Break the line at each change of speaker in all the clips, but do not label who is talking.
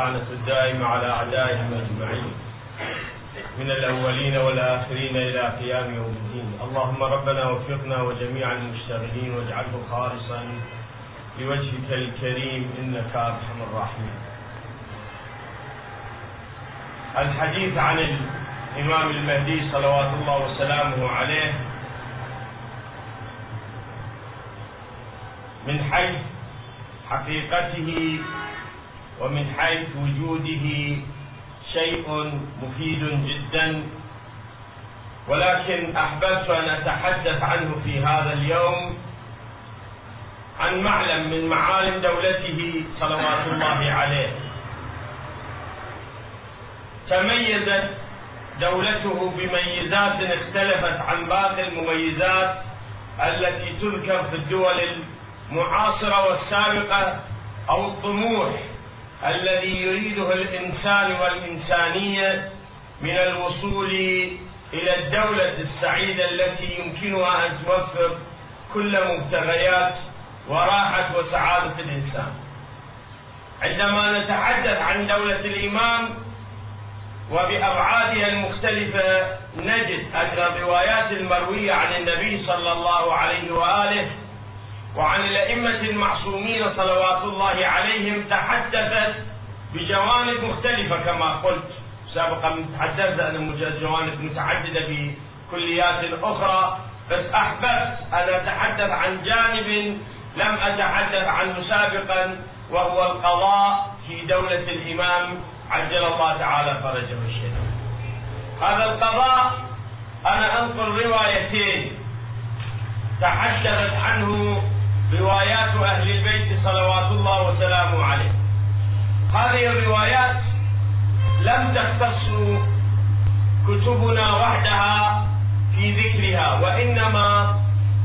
واللعنة الدائمة على أعدائهم أجمعين. من الأولين والآخرين إلى قيام يوم الدين. اللهم ربنا وفقنا وجميع المشتغلين واجعله خالصا لوجهك الكريم. إنك أرحم الراحمين. الحديث عن الإمام المهدي صلوات الله وسلامه عليه من حيث حقيقته ومن حيث وجوده شيء مفيد جدا. ولكن أحببت أن أتحدث عنه في هذا اليوم عن معلم من معالم دولته صلوات الله عليه. تميزت دولته بميزات اختلفت عن باقي المميزات التي تذكر في الدول المعاصرة والسابقة أو الطموح. الذي يريده الإنسان والإنسانية من الوصول إلى الدولة السعيدة التي يمكنها أن توفر كل مبتغيات وراحة وسعادة الإنسان. عندما نتحدث عن دولة الامام وبأبعادها المختلفة نجد ان الروايات المروية عن النبي صلى الله عليه وآله وعن الأئمة المعصومين صلوات الله عليهم تحدثت بجوانب مختلفة كما قلت. سابقا تحدثت عن جوانب متعددة بكليات أخرى بس أحببت أن أتحدث عن جانب لم أتحدث عنه سابقا وهو القضاء في دولة الإمام عجل الله تعالى فرجه الشريف هذا القضاء أنا أنقل روايتين تحدثت عنه روايات أهل البيت صلوات الله وسلامه عليه. هذه الروايات لم تختص كتبنا وحدها في ذكرها وإنما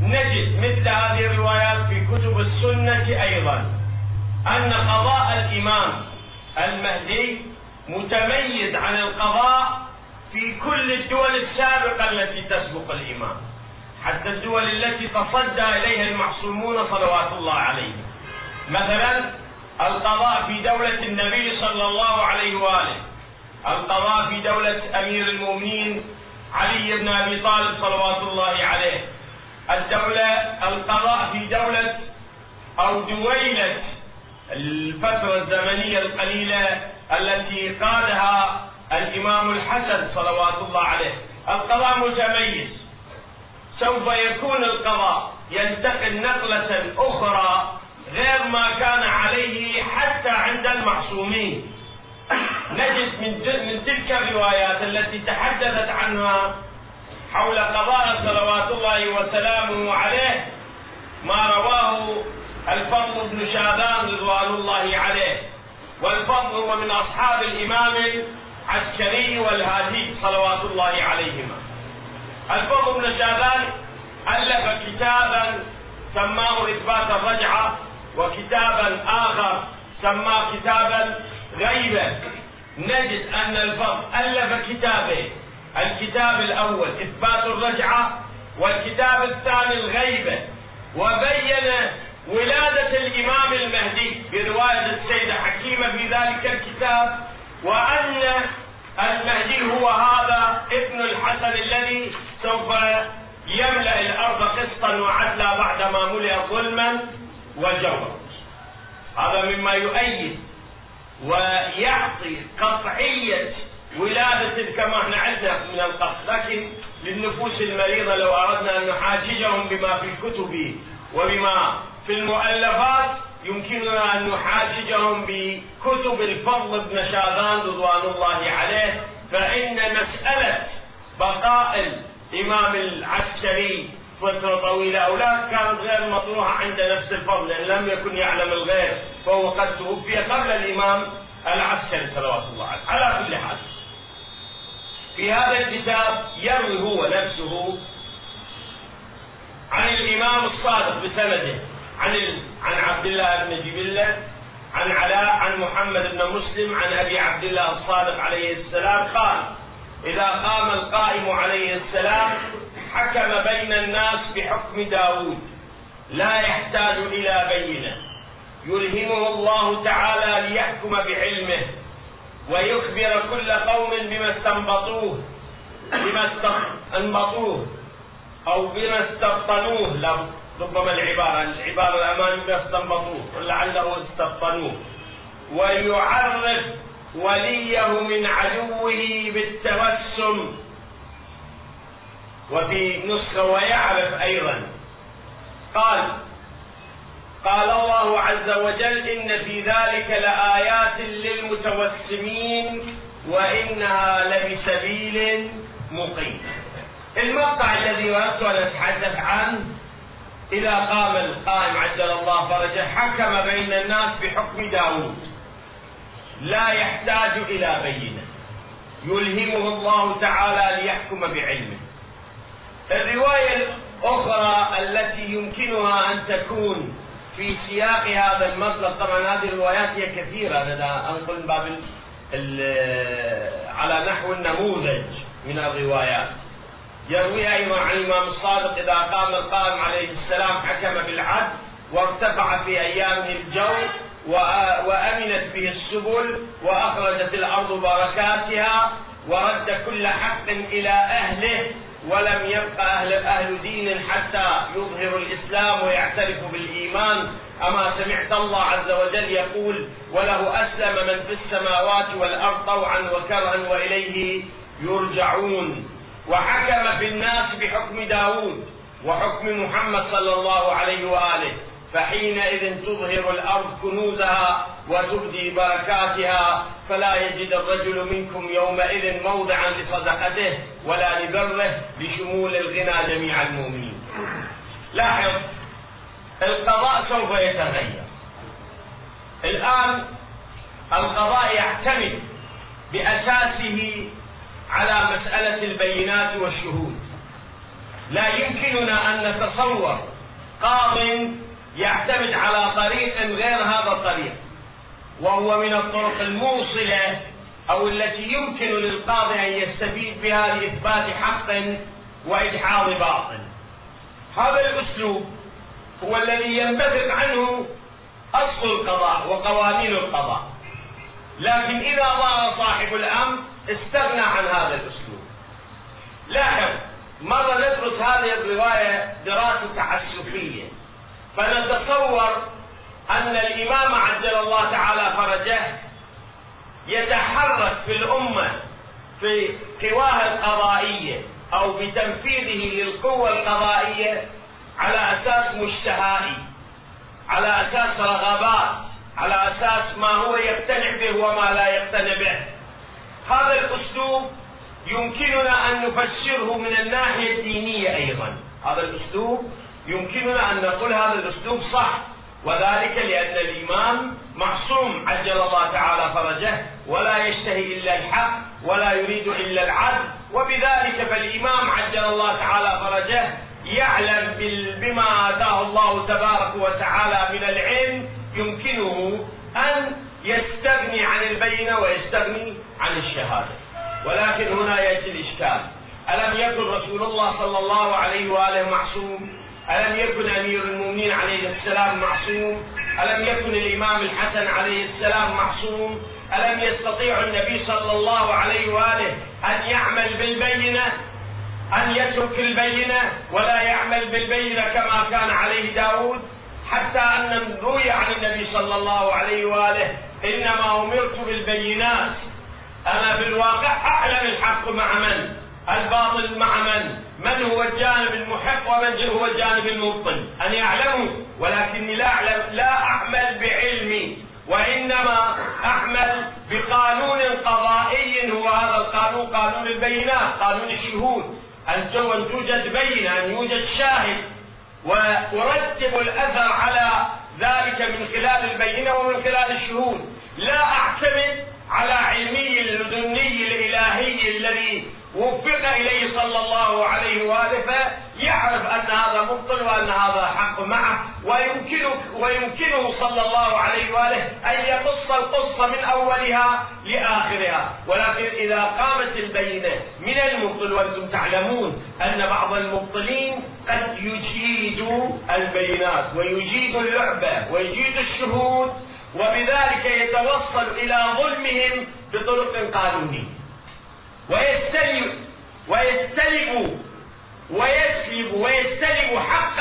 نجد مثل هذه الروايات في كتب السنة أيضا أن قضاء الإمام المهدي متميز عن القضاء في كل الدول السابقة التي تسبق الإمام. حتى الدول التي تصدى إليها المعصومون صلوات الله عليهم. مثلا القضاء في دولة النبي صلى الله عليه وآله. القضاء في دولة أمير المؤمنين علي بن أبي طالب صلوات الله عليه. الدولة القضاء في دولة أو دويلة الفترة الزمنية القليلة التي قادها الإمام الحسن صلوات الله عليه. القضاء متميز سوف يكون القضاء. ينتقل نقلة أخرى غير ما كان عليه حتى عند المعصومين. نجد من من تلك الروايات التي تحدثت عنها حول قضاء صلوات الله وسلامه عليه ما رواه الفضل بن شاذان رضوان الله عليه. والفضل هو من أصحاب الإمام العسكري والهادي صلوات الله عليهما. الفضل بن شاذان ألف كتابا سماه إثبات الرجعة وكتابا آخر سماه كتابا غيبة. نجد أن الفضل ألف كتابين الكتاب الأول إثبات الرجعة والكتاب الثاني الغيبة. وبين ولادة الإمام المهدي برواية السيدة حكيمة في ذلك الكتاب وأن المهدي هو هذا ابن الحسن الذي سوف يملأ الأرض قسطا وعدلا بعدما ملئ ظلما وجورا هذا مما يؤيد ويعطي قطعية ولادة كما إحنا عندنا من القصد. لكن للنفوس المريضة لو أردنا أن نحاججهم بما في الكتب وبما في المؤلفات يمكننا أن نحاججهم بكتب الفضل بن شاذان رضوان الله عليه. فإن مسألة بقاء الإمام العسكري فترة طويلة أو لا كانت غير مطروحة عند نفس الفضل لأن لم يكن يعلم الغير فهو قد توفي قبل الإمام العسكري صلوات الله عليه. على كل حال في هذا الكتاب يروي هو نفسه عن الإمام الصادق بسنده عن عن عبد الله بن جبلة عن علاء عن محمد بن مسلم عن أبي عبد الله الصادق عليه السلام قال إذا قام القائم عليه السلام حكم بين الناس بحكم داود. لا يحتاج إلى بينة. يلهمه الله تعالى ليحكم بعلمه. ويخبر كل قوم بما استنبطوه. بما استنبطوه أو بما استبطنوه ربما العبارة العبارة الأمامية بما استنبطوه. لعله استبطنوه ويعرف وليه من عدوه بالتوسم وفي نسخة ويعرف أيضا. قال قال الله عز وجل إن في ذلك لآيات للمتوسمين وإنها لبسبيل مقيم. المقطع الذي أردت أن أتحدث عنه إذا قام القائم عجل الله فرجه حكم بين الناس بحكم داود. لا يحتاج إلى بينة. يلهمه الله تعالى ليحكم بعلمه. الرواية الأخرى التي يمكنها أن تكون في سياق هذا المطلب طبعا هذه الروايات هي كثيرة أنا أنقل باب على نحو النموذج من الروايات. يروي أيضا عن الإمام الصادق إذا قام القائم عليه السلام حكم بالعدل وارتفع في أيامه الجو وأمنت به السبل وأخرجت الأرض بركاتها ورد كل حق إلى أهله. ولم يبق أهل أهل دين حتى يظهر الإسلام ويعترف بالإيمان. أما سمعت الله عز وجل يقول وله أسلم من في السماوات والأرض طوعا وكرها وإليه يرجعون وحكم في الناس بحكم داود وحكم محمد صلى الله عليه وآله. فحينئذ تظهر الأرض كنوزها وتبدي بركاتها فلا يجد الرجل منكم يومئذ موضعا لصدقته ولا لبره لشمول الغنى جميع المؤمنين. لاحظ القضاء سوف يتغير. الآن القضاء يعتمد بأساسه على مسألة البينات والشهود. لا يمكننا أن نتصور قاض يعتمد على طريق غير هذا الطريق وهو من الطرق الموصلة أو التي يمكن للقاضي أن يستفيد بها لإثبات حق وإدحاض باطل. هذا الأسلوب هو الذي ينبثق عنه أصل القضاء وقوانين القضاء. لكن إذا ظهر صاحب الأمر استغنى عن هذا الأسلوب. لاحظ مرة ندرس هذه الرواية دراسة تعسفية. فنتصور أن الإمام عجل الله تعالى فرجه يتحرك في الأمة في قواه القضائية أو بتنفيذه للقوة القضائية على أساس مشتهائي على أساس رغبات على أساس ما هو يقتنع به وما لا يقتنع به. هذا الأسلوب يمكننا أن نفسره من الناحية الدينية أيضا. هذا الأسلوب يمكننا أن نقول هذا الأسلوب صح وذلك لأن الإمام معصوم عجل الله تعالى فرجه ولا يشتهي إلا الحق ولا يريد إلا العدل. وبذلك فالإمام عجل الله تعالى فرجه يعلم بما آتاه الله تبارك وتعالى من العلم. يمكنه أن يستغني عن البينة ويستغني عن الشهادة. ولكن هنا يأتي الإشكال. ألم يكن رسول الله صلى الله عليه وآله معصوم؟ ألم يكن أمير المؤمنين عليه السلام معصوم؟ ألم يكن الإمام الحسن عليه السلام معصوم؟ ألم يستطيع النبي صلى الله عليه وآله أن يعمل بالبينة؟ أن يترك البينة ولا يعمل بالبينة كما كان عليه داود؟ حتى أن روي عن النبي صلى الله عليه وآله إنما أمرت بالبينات. أنا في الواقع أعلم الحق مع من؟ الباطل مع من؟ من هو الجانب المحق ومن هو الجانب المبطل؟ أن يعلموا. ولكني لا أعلم لا أعمل بعلمي وإنما أعمل بقانون قضائي هو هذا القانون قانون البينات قانون الشهود. أن توجد بينة أن يوجد شاهد. وأرتب الأثر على ذلك من خلال البينة ومن خلال الشهود. لا أعتمد على علمي اللدني الإلهي الذي وفق إليه صلى الله عليه وآله فيعرف أن هذا مبطل وأن هذا حق معه. ويمكنه, ويمكنه صلى الله عليه وآله أن يقص القصة من أولها لآخرها. ولكن إذا قامت البينة من المبطل وأنتم تعلمون أن بعض المبطلين قد يجيد البينات ويجيد اللعبة ويجيد الشهود وبذلك يتوصل إلى ظلمهم بطرق قانونية ويستلب ويستلب ويسلب ويستلب حق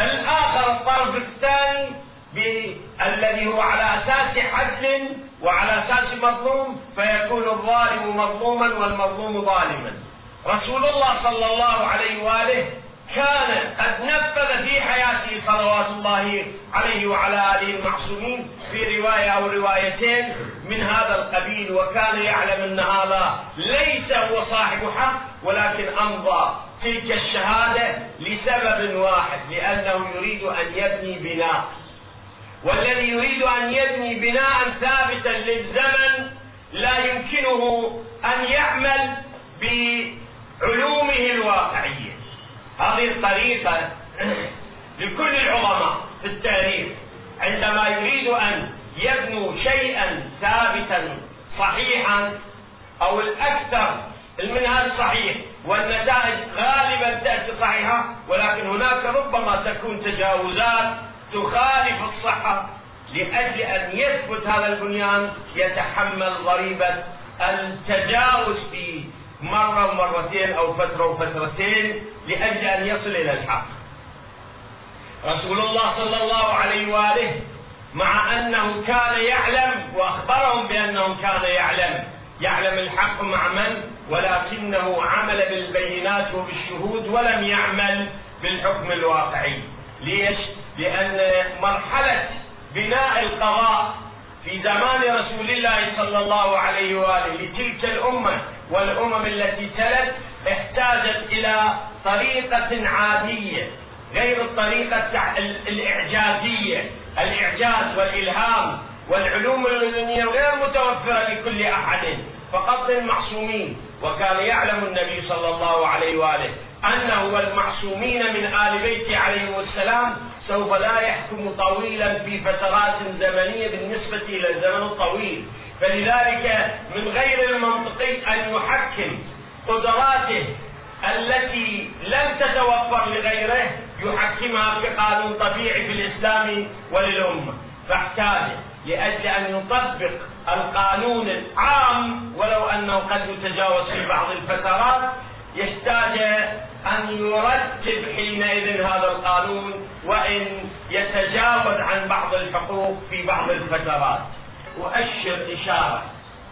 الآخر الطرف الثاني الذي هو على أساس عدل وعلى أساس مظلوم فيكون الظالم مظلوما والمظلوم ظالما. رسول الله صلى الله عليه وآله كان قد نفذ في حياته صلوات الله عليه وعلى آله المعصومين في رواية أو روايتين من هذا القبيل وكان يعلم أن هذا ليس هو صاحب حق ولكن أمضى تلك الشهادة لسبب واحد لأنه يريد أن يبني بناء. والذي يريد أن يبني بناء ثابتا للزمن لا يمكنه أن يعمل بعلومه الواقعية. هذه الطريقة لكل العظماء في التاريخ عندما يريد أن يبنوا شيئا ثابتا صحيحا أو الأكثر المنهج صحيح والنتائج غالبا تأتي صحيحة ولكن هناك ربما تكون تجاوزات تخالف الصحة لأجل أن يثبت هذا البنيان يتحمل ضريبة التجاوز في مرة ومرتين أو فترة وفترتين لأجل أن يصل إلى الحق. رسول الله صلى الله عليه وآله مع أنه كان يعلم وأخبرهم بأنه كان يعلم. يعلم الحق مع من؟ ولكنه عمل بالبينات وبالشهود ولم يعمل بالحكم الواقعي. ليش؟ لأن مرحلة بناء القضاء في زمان رسول الله صلى الله عليه وآله لتلك الأمة والأمم التي تلت احتاجت إلى طريقة عادية غير الطريقة الإعجازية. الإعجاز والإلهام والعلوم اللدنية غير متوفرة لكل أحد فقط للمعصومين. وكان يعلم النبي صلى الله عليه وآله أنه والمعصومين من آل بيته عليهم السلام سوف لا يحكم طويلا في فترات زمنية بالنسبة إلى الزمن الطويل. فلذلك من غير المنطقي أن يحكم قدراته التي لم تتوفر لغيره يحكمها بقانون طبيعي في الإسلام وللأمة. فاحتاج لأجل أن يطبق القانون العام ولو أنه قد يتجاوز في بعض الفترات يحتاج أن يرتب حينئذ هذا القانون وإن يتجاوز عن بعض الحقوق في بعض الفترات. أؤشر إشارة.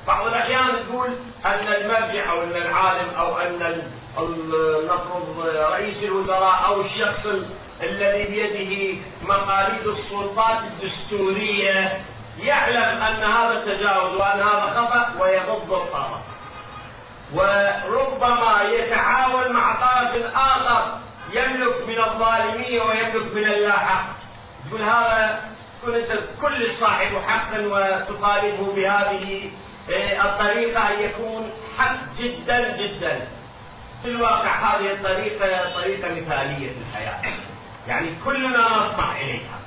بعض الأحيان تقول أن المرجع أو أن العالم أو أن نفرض رئيس الوزراء أو الشخص الذي بيده مقاليد السلطات الدستورية يعلم أن هذا تجاوز وأن هذا خطأ ويغض الطرف وربما يتعاون مع طرف آخر يملك من الظالمية ويملك من اللاحق. تقول هذا كنت كل صاحب حق وتطالبه بهذه آه، الطريقة أن يكون حق جدا جدا. في الواقع هذه الطريقة طريقة مثالية في الحياة. يعني كلنا نطمح إليها.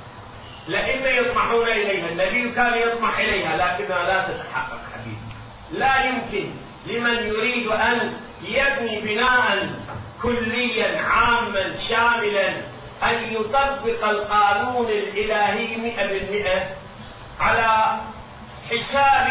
لأن يطمحون إليها النبي كان يطمح إليها لكنها لا تتحقق حبيبي لا يمكن لمن يريد أن يبني بناء كليا عاما شاملا أن يطبق القانون الإلهي مئة بالمئة على حساب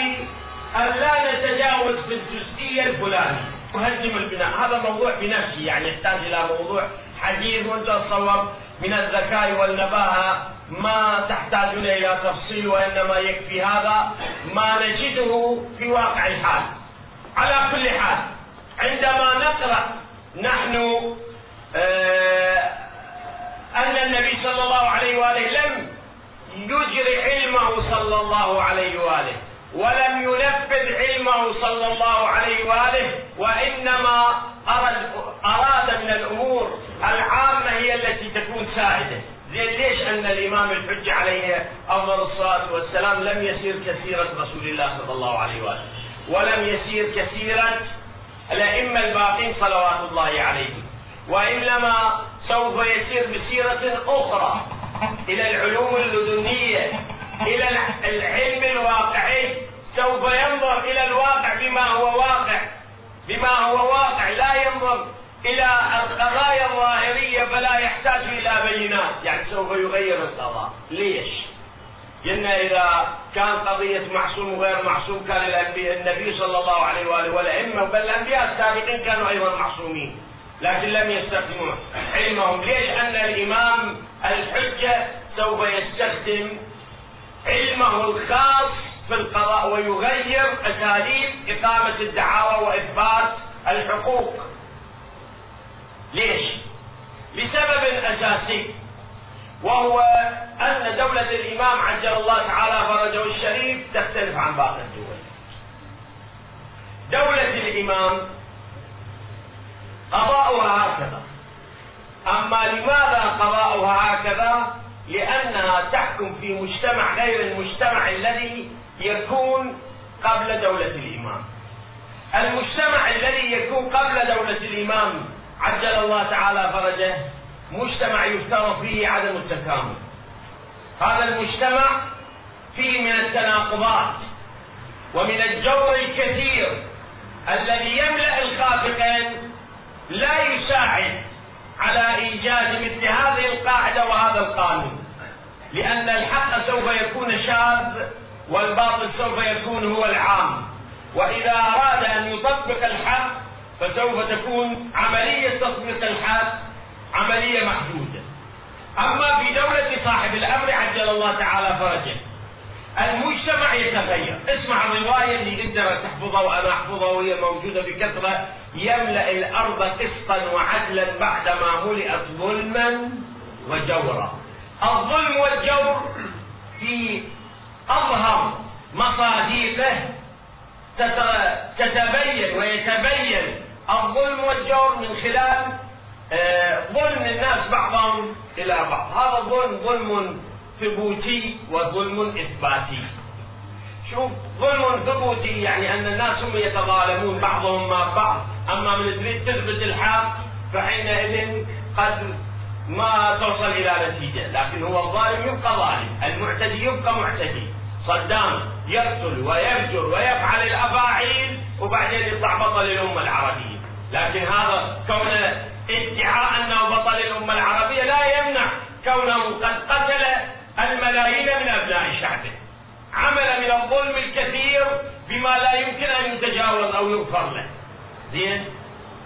أن لا نتجاوز في الجزئية الفلانية. تهدم البناء. هذا موضوع بنفسه يعني يحتاج إلى موضوع حديث وانت تصور من الذكاء والنباهة. ما تحتاجون إلى تفصيل وإنما يكفي هذا ما نجده في واقع الحال. على كل حال عندما نقرأ نحن آه أن النبي صلى الله عليه وآله لم يجري علمه صلى الله عليه وآله ولم ينفذ علمه صلى الله عليه وآله وإنما أراد من الأمور العامة هي التي تكون سائدة. زين ليش أن الإمام الحجة عليه أفضل الصلاة والسلام لم يسير كثيرة رسول الله صلى الله عليه وآله؟ ولم يسير كثيرا الأئمة الباقين صلوات الله عليهم. وإنما سوف يسير بسيرة أخرى إلى العلوم اللدنية إلى العلم الواقعي سوف ينظر إلى الواقع بما هو واقع. بما هو واقع لا ينظر إلى القضايا الظاهرية فلا يحتاج إلى بينات يعني سوف يغير القضاء. ليش؟ قلنا إذا كان قضية معصوم وغير معصوم كان النبي صلى الله عليه وآله والأئمة بل الأنبياء السابقين كانوا أيضا معصومين لكن لم يستخدموا علمهم ليش أن الإمام الحجة سوف يستخدم علمه الخاص في القضاء ويغير أساليب إقامة الدعاوى وإثبات الحقوق؟ ليش؟ لسبب أساسي. وهو أن دولة الإمام عجل الله تعالى فرجه الشريف تختلف عن باقي الدول. دولة الإمام قضاؤها هكذا. أما لماذا قضاؤها هكذا؟ لأنها تحكم في مجتمع غير المجتمع الذي يكون قبل دولة الإمام. المجتمع الذي يكون قبل دولة الإمام عجل الله تعالى فرجه مجتمع يفترض فيه عدم التكامل هذا المجتمع فيه من التناقضات ومن الجور الكثير الذي يملأ الخافقين لا يساعد على إيجاد مثل هذه القاعدة وهذا القانون. لأن الحق سوف يكون شاذ والباطل سوف يكون هو العام. وإذا أراد أن يطبق الحق فسوف تكون عملية تطبيق الحق عملية محدودة. أما في دولة صاحب الأمر عجل الله تعالى فرجه. المجتمع يتغير. اسمع الرواية اللي أنت تحفظها وأنا أحفظها وهي موجودة بكثرة. يملأ الأرض قسطا وعدلا بعدما ملئت ظلما وجورا. الظلم والجور في أظهر مصادقه تتبين ويتبين. الظلم والجور من خلال ظلم الناس بعضهم إلى بعض. هذا ظلم ظلم ثبوتي وظلم إثباتي. شوف ظلم ثبوتي يعني أن الناس هم يتظالمون بعضهم مع بعض. أما من تريد تثبت الحق فحينئذ قد ما توصل إلى نتيجة. لكن هو الظالم يبقى ظالم المعتدي يبقى معتدي. صدام يقتل ويفجر ويفعل الأفاعيل وبعدين يطلع بطل الأمة العربية. لكن هذا كونه ادعاء أنه بطل الأمة العربية لا يمنع كونه قد قتل الملايين من أبناء شعبه. عمل من الظلم الكثير بما لا يمكن أن يتجاوز أو يغفر له. زين؟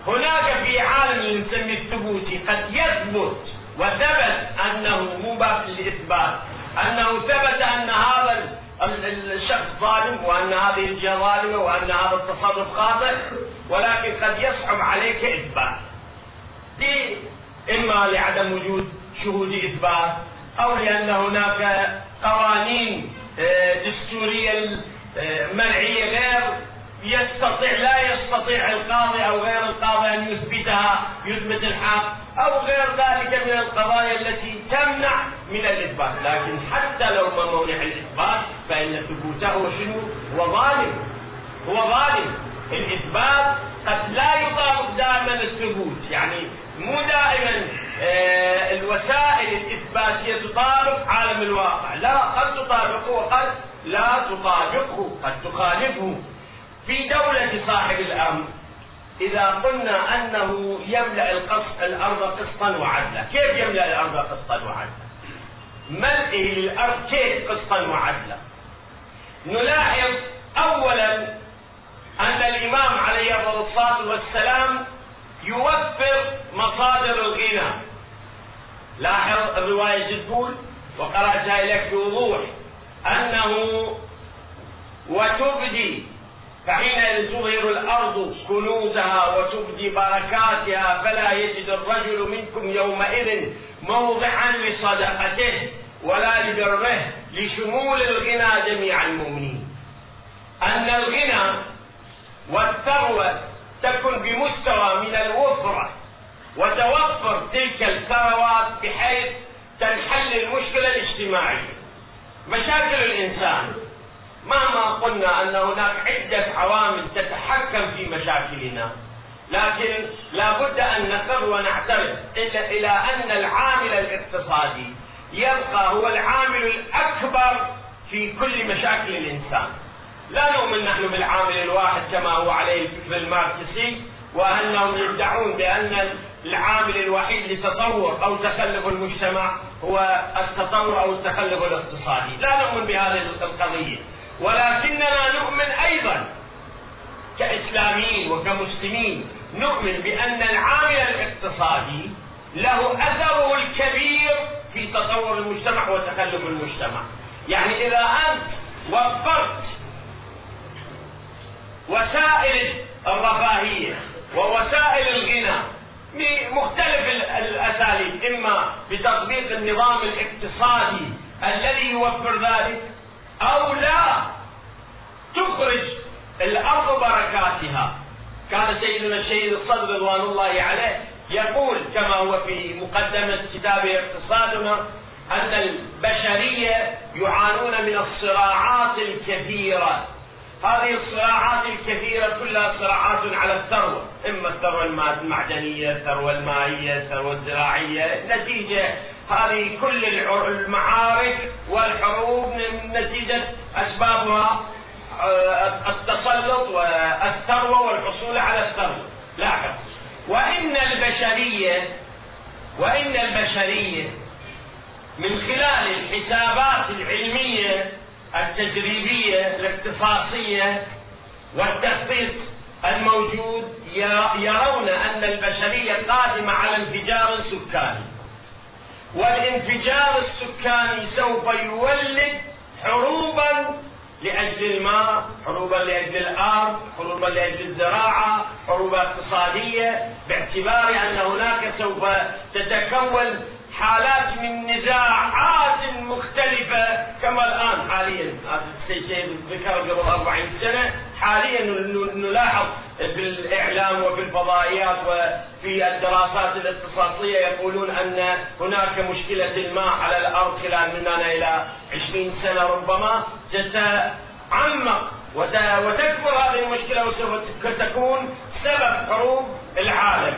هناك في عالم نسميه الثبوتي قد يثبت وثبت أنه مو باب الاثبات أنه ثبت أن هذا الشخص ظالم وأن هذه الجهة ظالمة وأن هذا التصرف خاطئ ولكن قد يصعب عليك إثبات إما لعدم وجود شهود إثبات أو لأن هناك قوانين آه، دستورية آه، مرعية غير يستطيع لا يستطيع القاضي أو غير القاضي أن يثبتها يثبت الحق أو غير ذلك من القضايا التي تمنع من الإثبات، لكن حتى لو ما مونع الإثبات فإن ثبوته شنو؟ هو ظالم. هو ظالم. الإثبات قد لا يطابق دائما الثبوت. يعني مو دائما آه، الوسائل الإثباتية تطابق عالم الواقع. لا قد تطابقه وقد لا تطابقه قد تخالفه. في دولة صاحب الأمر إذا قلنا أنه يملأ القص الأرض قسطا وعدلا كيف يملأ الأرض قسطا وعدلا؟ ملئه للأرض كيف قسطا وعدلا؟ نلاحظ أولا أن الإمام عليه الصلاة والسلام يوفر مصادر الغنى. لاحظ الرواية تقول وقرأتها لك بوضوح أنه وتبدي فحين تظهر الأرض كنوزها وتبدي بركاتها فلا يجد الرجل منكم يومئذ موضعا لصدقته ولا لبره لشمول الغنى جميع المؤمنين. أن الغنى والثروة تكن بمستوى من الوفرة. وتوفر تلك الثروات بحيث تنحل المشكلة الاجتماعية. مشاكل الإنسان. مهما قلنا أن هناك عدة عوامل تتحكم في مشاكلنا لكن لا بد أن نقر ونعترف إلى أن العامل الاقتصادي يبقى هو العامل الأكبر في كل مشاكل الإنسان. لا نؤمن نحن بالعامل الواحد كما هو عليه الفكر الماركسي وأنهم يدعون بأن العامل الوحيد لتطور أو تخلف المجتمع هو التطور أو التخلف الاقتصادي، لا نؤمن بهذه القضية، ولكننا نؤمن أيضا كإسلاميين وكمسلمين نؤمن بأن العامل الاقتصادي له أثره الكبير في تطور المجتمع وتخلف المجتمع. يعني إذا أنت وفرت وسائل الرفاهية ووسائل الغنى. بمختلف الأساليب. إما بتطبيق النظام الاقتصادي الذي يوفر ذلك أو لا تخرج الأرض بركاتها. كان سيدنا الشهيد الصدر رضوان الله عليه يقول كما هو في مقدمة كتابه اقتصادنا أن البشرية يعانون من الصراعات الكثيره هذه الصراعات الكثيرة كلها صراعات على الثروة إما الثروة المعدنية الثروة المائية الثروة الزراعية نتيجة هذه كل المعارك والحروب نتيجة أسبابها آه، التسلط والثروة والحصول على الثروة. لاحظ. وإن البشرية وإن البشرية من خلال الحسابات العلمية التجريبية الاختصاصية والتخطيط الموجود يرون أن البشرية قادمة على انفجار سكاني. والانفجار السكاني سوف يولد حروبا لأجل الماء حروبا لأجل الأرض حروبا لأجل الزراعة حروبا اقتصادية باعتبار أن هناك سوف تتكون حالات من نزاعات مختلفة كما الآن حاليا. ذكر قبل 40 سنة. حاليا نلاحظ في الإعلام وفي الفضائيات وفي الدراسات الاختصاصية يقولون أن هناك مشكلة الماء على الأرض خلال من هنا إلى 20 سنة. ربما تتعمق وتكبر هذه المشكلة وسوف تكون سبب حروب العالم.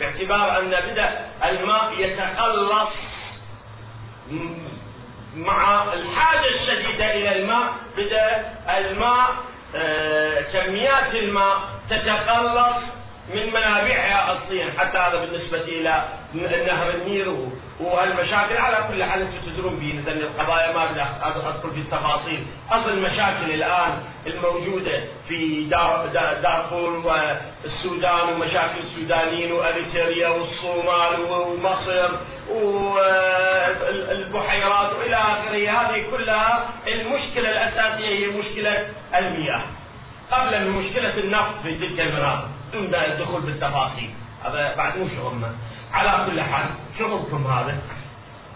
باعتبار أن بدأ الماء يتقلص مع الحاجة الشديدة إلى الماء بدأ الماء آه، كميات الماء تتقلص. من منابعها اصليا حتى هذا بالنسبة إلى نهر النيل والمشاكل على كل حال أنتم تدرون به مثلا القضايا ما أدخل في التفاصيل. أصل المشاكل الآن الموجودة في دار دارفور والسودان ومشاكل السودانيين وإريتريا والصومال ومصر والبحيرات وإلى آخره. هذه كلها المشكلة الأساسية هي مشكلة المياه. قبل من مشكله النفط في تلك المناطق. دون الدخول بالتفاصيل. هذا بعد مو شغلنا على كل حال شغلكم هذا.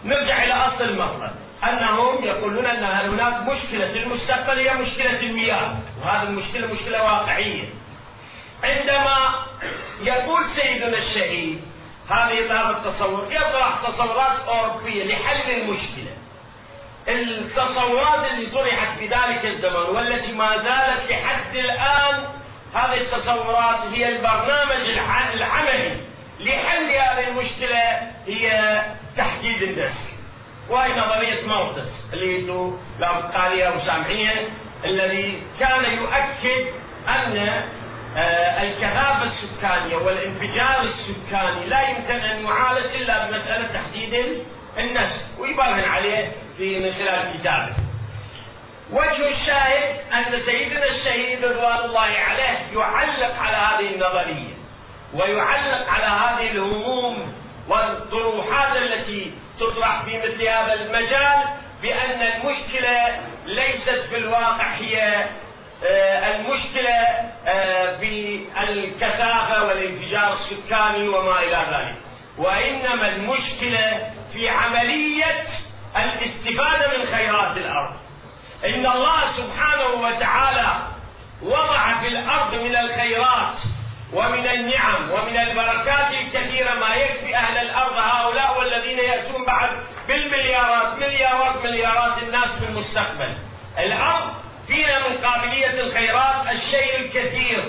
نرجع إلى أصل المطلب. أنهم يقولون أن هناك مشكلة في المستقبل هي مشكلة المياه. وهذه المشكلة مشكلة واقعية. عندما يقول سيدنا الشهيد هذه هذا التصور يطرح تصورات أوروبية لحل المشكلة. التصورات اللي طرحت في ذلك الزمن والتي ما زالت لحد الآن هذه التصورات هي البرنامج العملي لحل هذه المشكلة هي تحديد النسل وهي نظرية مالتس اللي أنتم لا عليها وسامعينها الذي كان يؤكد أن آه، الكثافة السكانية والانفجار السكاني لا يمكن أن يعالج إلا بمسألة تحديد النسل ويبرهن عليه في من خلال كتابه. وجه الشاهد أن سيدنا الشهيد رضوان الله عليه يعلق على هذه النظرية ويعلق على هذه الهموم والطروحات التي تطرح في مثل هذا المجال بأن المشكلة ليست في الواقع هي آه، المشكلة آه، في الكثافة والانفجار السكاني وما إلى ذلك. وإنما المشكلة في عملية الاستفادة من خيرات الأرض. إن الله سبحانه وتعالى وضع في الأرض من الخيرات ومن النعم ومن البركات الكثيرة ما يكفي أهل الأرض هؤلاء والذين يأتون بعد بالمليارات مليارات مليارات الناس في المستقبل. الأرض فينا من قابلية الخيرات الشيء الكثير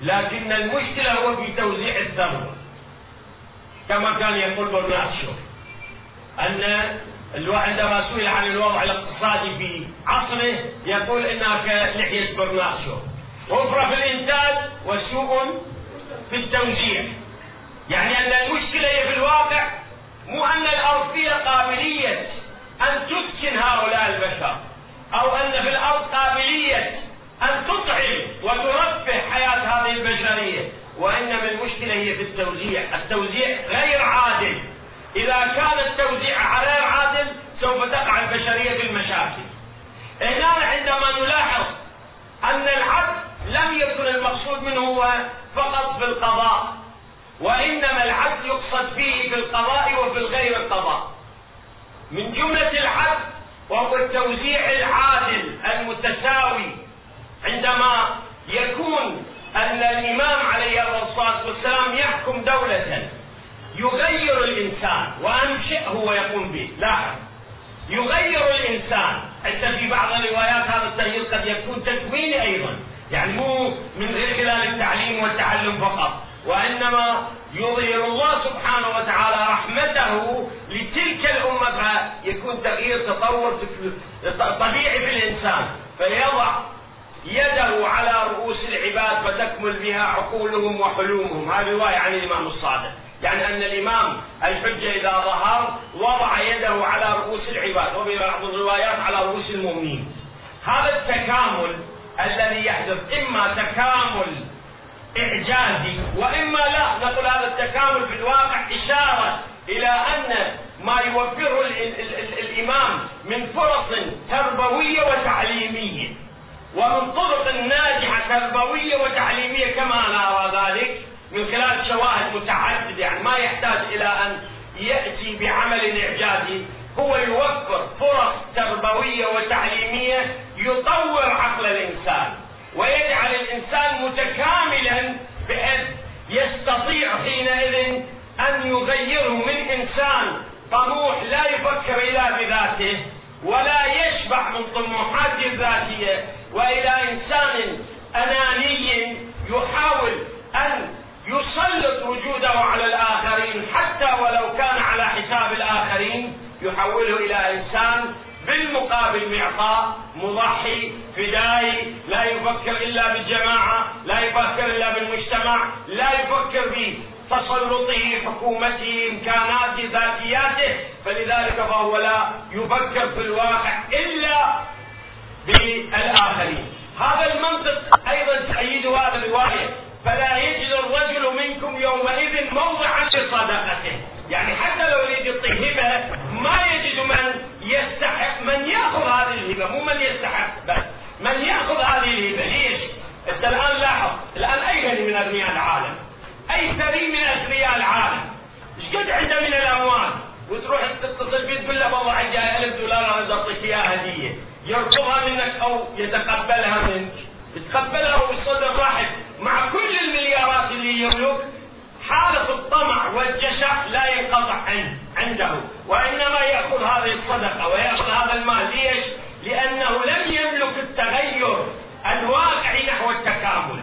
لكن المشكلة هو في توزيع الثروة كما كان يقول برناتشو أن عندما سئل عن الوضع الاقتصادي في عصره يقول انها كلحيه برناسو وفرة في الإنتاج وسوء في التوزيع. يعني أن المشكلة هي في الواقع مو أن الأرض فيها قابلية أن تسكن هؤلاء البشر أو أن في الأرض قابلية أن تطعم وترفه حياة هذه البشرية وإنما المشكلة هي في التوزيع. التوزيع غير عادل. إذا كان التوزيع غير عادل سوف تقع البشرية في المشاكل هنا عندما نلاحظ أن العدل لم يكن المقصود منه هو فقط في القضاء وإنما العدل يقصد فيه في القضاء وفي الغير القضاء. من جملة العدل وهو التوزيع العادل المتساوي عندما يكون أن الإمام عليه الصلاة والسلام يحكم دولة يغير الإنسان وأنشئه ويقوم به. لاحظ. يغير الإنسان. حتى في بعض الروايات هذا التغيير قد يكون تكويني أيضا. يعني مو من غير خلال التعليم والتعلم فقط. وإنما يظهر الله سبحانه وتعالى رحمته لتلك الأمة فيكون تغيير تطور طبيعي في الإنسان. فيضع يده على رؤوس العباد فتكمل بها عقولهم وحلومهم. هذه رواية عن الإمام الصادق. يعني أن الإمام الحجة إذا ظهر وضع يده على رؤوس العباد وفي بعض الروايات على رؤوس المؤمنين. هذا التكامل الذي يحدث إما تكامل إعجازي وإما لا. نقول هذا التكامل في الواقع إشارة إلى أن ما يوفره ال ال ال الإمام من فرص تربوية وتعليمية. ومن طرق ناجحة تربوية وتعليمية كما نرى ذلك من خلال شواهد متعددة يعني ما يحتاج إلى أن يأتي بعمل إعجازي هو يوفر فرص تربوية وتعليمية يطور عقل الإنسان ويجعل الإنسان متكاملا بحيث يستطيع حينئذ أن يغيره من إنسان طموح لا يفكر إلا بذاته ولا يشبع من طموحاته الذاتية وإلى إنسان أناني يحاول أن يسلط وجوده على الآخرين حتى ولو كان على حساب الآخرين يحوله إلى إنسان بالمقابل معطاء مضحي فدائي لا يفكر إلا بالجماعة لا يفكر إلا بالمجتمع لا يفكر بتسلطه حكومته إمكاناته ذاتياته فلذلك فهو لا يفكر في الواقع إلا بالآخرين. هذا المنطق أيضا تأييد هذا الرواية. فلا يجد الرجل منكم يومئذ موضعا لصدقته يعني حتى لو يريد يعطي هبه ما يجد من يستحق من يأخذ هذه الهبة. مو من يستحق بس من يأخذ هذه الهبة. ليش؟ أنت الآن لاحظ الآن اي غني من أغنياء العالم؟ أي ثري من اثرياء العالم؟ إيش قد عنده من الأموال؟ وتروح تتصل فيه تقول له والله عندي 1000 دولار أنا أعطيك إياها هدية. يرفضها منك أو يتقبلها منك. يتقبلها وبصدر رحب مع كل المليارات اللي يملك حالة الطمع والجشع لا ينقطع عنده. وإنما يأخذ هذه الصدقة ويأخذ هذا المال. ليش؟ لأنه لم يملك التغير الواقعي نحو التكامل.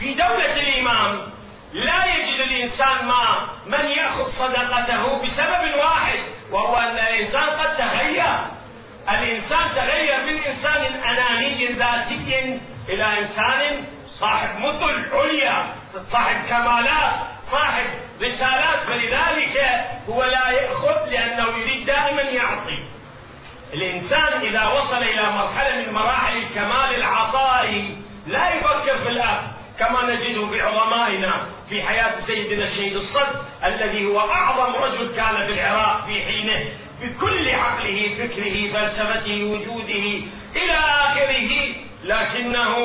في دولة الإمام لا يجد الإنسان ما من يأخذ صدقته بسبب واحد وهو أن الإنسان قد تغير. الإنسان تغير من إنسان أناني ذاتي إلى إنسان صاحب مثل عليا صاحب كمالات صاحب رسالات. فلذلك هو لا يأخذ لأنه يريد دائما يعطي. الإنسان إذا وصل إلى مرحلة من مراحل الكمال العطائي لا يفكر في الأخذ كما نجده بعظمائنا في حياة سيدنا الشهيد الصد الذي هو أعظم رجل كان في العراق في حينه بكل عقله فكره فلسفته وجوده إلى آخره. لكنه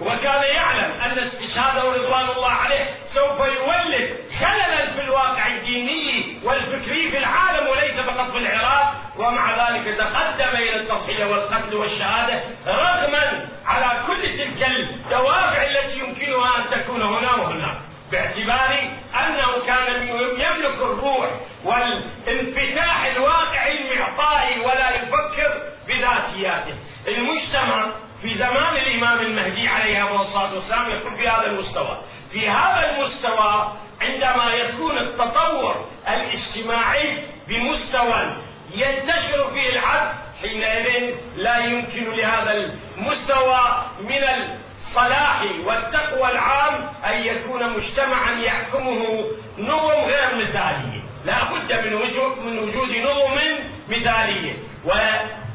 وكان يعلم أن استشهاده رضوان الله عليه سوف يولد خللا في الواقع الديني والفكري في العالم وليس فقط في العراق. ومع ذلك تقدم إلى التضحية والقتل والشهادة رغما على كل تلك الدوافع التي يمكنها أن تكون هنا وهناك باعتبار أنه كان يملك الروح والانفتاح الواقعي المعطائي ولا يفكر بذاتياته. المجتمع في زمان الإمام المهدي عليه الصلاة والسلام يكون في هذا المستوى. في هذا المستوى عندما يكون التطور الاجتماعي بمستوى ينتشر فيه العدل حينئذ لا يمكن لهذا المستوى من الصلاح والتقوى العام أن يكون مجتمعا يحكمه نظم غير مثالية. لا بد من وجود من وجود نظم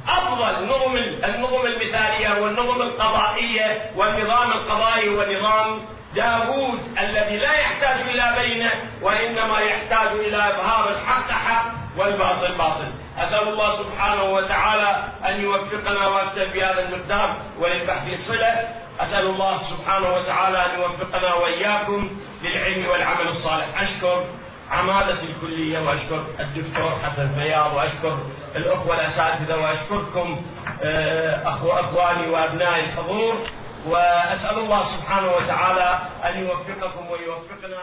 وأفضل نظم النظم المثالية والنظم القضائية والنظام القضائي ونظام داوود الذي لا يحتاج إلى بينة وإنما يحتاج إلى إظهار الحق حق والباطل باطل. أسأل الله سبحانه وتعالى أن يوفقنا وأكتب بهذا المقدار وللبحث الصلة أسأل الله سبحانه وتعالى أن يوفقنا وإياكم للعلم والعمل الصالح. أشكر عمادة الكلية وأشكر الدكتور حسن فياض وأشكر الأخوة الأساتذة وأشكركم آه، أخو أخواني وأبنائي الحضور وأسأل الله سبحانه وتعالى أن يوفقكم ويوفقنا.